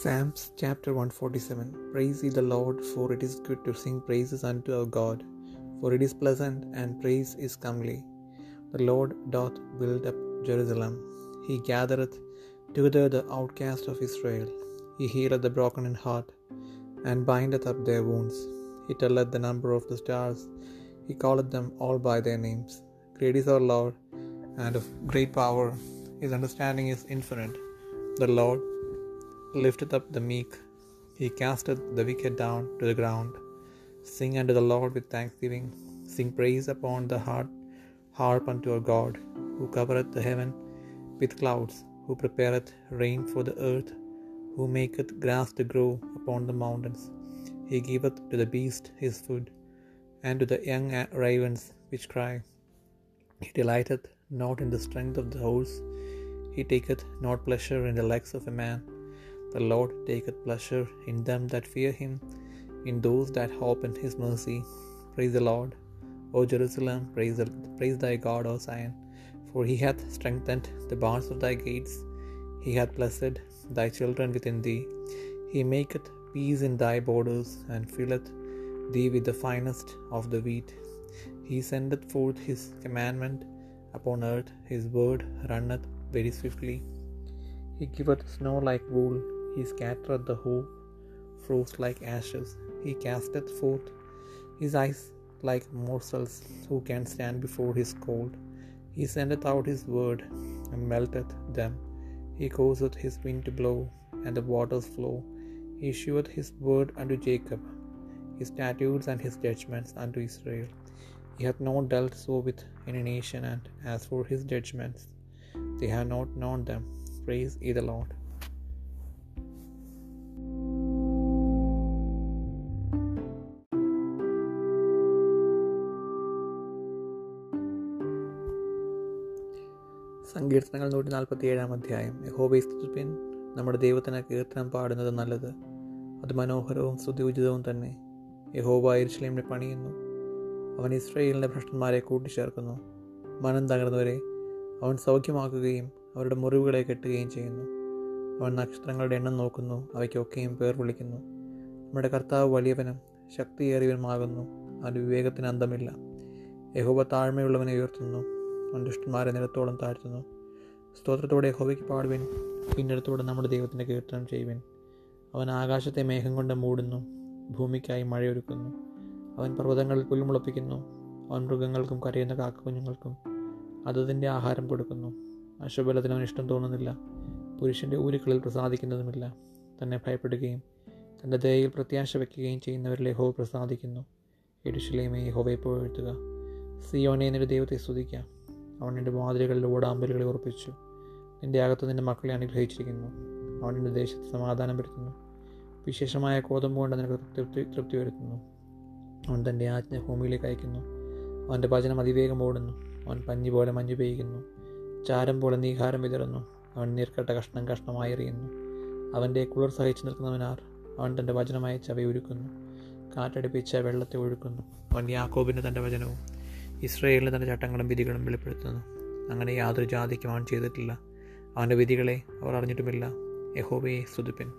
Psalms chapter 147 Praise ye the Lord, for it is good to sing praises unto our God, for it is pleasant, and praise is comely. The Lord doth build up Jerusalem, he gathereth together the outcast of Israel. He healeth the broken in heart, and bindeth up their wounds. He telleth the number of the stars, he calleth them all by their names. Great is our Lord, and of great power, his understanding is infinite. The Lord lifteth up the meek, he casteth the wicked down to the ground. Sing unto the Lord with thanksgiving, sing praise upon the harp, harp unto our God, who covereth the heaven with clouds, who prepareth rain for the earth, who maketh grass to grow upon the mountains. He giveth to the beast his food, and to the young ravens which cry. He delighteth not in the strength of the horse, he taketh not pleasure in the legs of a man. The Lord taketh pleasure in them that fear him, in those that hope in his mercy. Praise the Lord. O Jerusalem, praise, the, praise thy God, O Zion, for he hath strengthened the bars of thy gates. He hath blessed thy children within thee. He maketh peace in thy borders, and filleth thee with the finest of the wheat. He sendeth forth his commandment upon earth, his word runneth very swiftly. He giveth snow like wool, he scattereth the whole frost like ashes. He casteth forth his eyes like morsels. Who can stand before his cold? He sendeth out his word, and melteth them. He causeth his wind to blow, and the waters flow. He sheweth his word unto Jacob, his statutes and his judgments unto Israel. He hath not dealt so with any nation, and as for his judgments, they have not known them. Praise ye the Lord. സങ്കീർത്തനങ്ങൾ നൂറ്റി നാൽപ്പത്തി ഏഴാം അധ്യായം. യഹോബയെ സ്തുതിപ്പിൻ. നമ്മുടെ ദൈവത്തിന് കീർത്തനം പാടുന്നത് നല്ലത്. അത് മനോഹരവും സ്തുതിയുചിതവും തന്നെ. യഹോബ ഇർഷ്ലേമിനെ പണിയുന്നു. അവൻ ഇസ്രയേലിന്റെ ഭ്രഷ്ടന്മാരെ കൂട്ടിച്ചേർക്കുന്നു. മനം തകർന്നവരെ അവൻ സൗഖ്യമാക്കുകയും അവരുടെ മുറിവുകളെ കെട്ടുകയും ചെയ്യുന്നു. അവൻ നക്ഷത്രങ്ങളുടെ എണ്ണം നോക്കുന്നു. അവയ്ക്കൊക്കെയും പേർ വിളിക്കുന്നു. നമ്മുടെ കർത്താവ് വലിയവനും ശക്തിയേറിയവനുമാകുന്നു. അവൻ വിവേകത്തിന് അന്തമില്ല. യഹോബ താഴ്മയുള്ളവനെ ഉയർത്തുന്നു. ദുഷ്ടന്മാരെ നിരത്തോളം താഴ്ത്തുന്നു. സ്തോത്രത്തോടെ ഹോവയ്ക്ക് പാടുവിൻ. പിന്നിടത്തോടെ നമ്മുടെ ദൈവത്തിന്റെ കീർത്തനം ചെയ്യുവിൻ. അവൻ ആകാശത്തെ മേഘം കൊണ്ട് മൂടുന്നു ഭൂമിക്കായി മഴയൊരുക്കുന്നു. അവൻ പർവതങ്ങളിൽ പുല്ലുമുളപ്പിക്കുന്നു അവൻ മൃഗങ്ങൾക്കും കരയുന്ന കാക്കക്കുഞ്ഞുങ്ങൾക്കും അതതിന്റെ ആഹാരം കൊടുക്കുന്നു. അശ്വബലത്തിന് അവൻ ഇഷ്ടം തോന്നുന്നില്ല പുരുഷന്റെ ഊരുക്കളിൽ പ്രസാദിക്കുന്നതുമില്ല. തന്നെ ഭയപ്പെടുകയും തന്റെ ദയയിൽ പ്രത്യാശ വയ്ക്കുകയും ചെയ്യുന്നവരിൽ യഹോ പ്രസാദിക്കുന്നു. എഡിഷിലേമേ ഹോവയെ പോഴ്ത്തുക. സിയോനെ എന്നൊരു ദൈവത്തെ സ്തുതിക്കാം. അവൻ നിന്റെ മാതിരികളിൽ ഓടാമ്പലുകളെ ഉറപ്പിച്ചു. എന്റെ അകത്ത് നിന്റെ മക്കളെ അനുഗ്രഹിച്ചിരിക്കുന്നു. അവൻ നിന്റെ ദേശത്ത് സമാധാനം വരുത്തുന്നു. വിശേഷമായ കോതമ്പ് കൊണ്ട് നിനക്ക് തൃപ്തി തൃപ്തി വരുത്തുന്നു. അവൻ തന്റെ ആജ്ഞ ഭൂമിയിലേക്ക് അയക്കുന്നു. അവന്റെ ഭജനം അതിവേഗം ഓടുന്നു. അവൻ പഞ്ഞി പോലെ മഞ്ഞു പെയ്യുന്നു. ചാരം പോലെ നീഹാരം വിതറുന്നു. അവൻ നീർക്കട്ട കഷ്ണം കഷ്ണമായി എറിയുന്നു. അവന്റെ കുളിർ സഹിച്ചു നിൽക്കുന്നവനാർ അവൻ തന്റെ വചനമായ ചവയൊരുക്കുന്നു കാറ്റടിപ്പിച്ച വെള്ളത്തെ ഒഴുക്കുന്നു. അവൻ യാക്കോബിന്റെ തന്റെ വചനവും ഇസ്രയേലിന് തന്റെ ചട്ടങ്ങളും വിധികളും വെളിപ്പെടുത്തുന്നു. അങ്ങനെ യാതൊരു ജാതിക്കും അവൻ ചെയ്തിട്ടില്ല. അവന്റെ വിധികളെ അവർ അറിഞ്ഞിട്ടുമില്ല. യഹോബയെ സ്തുതിപ്പിൻ.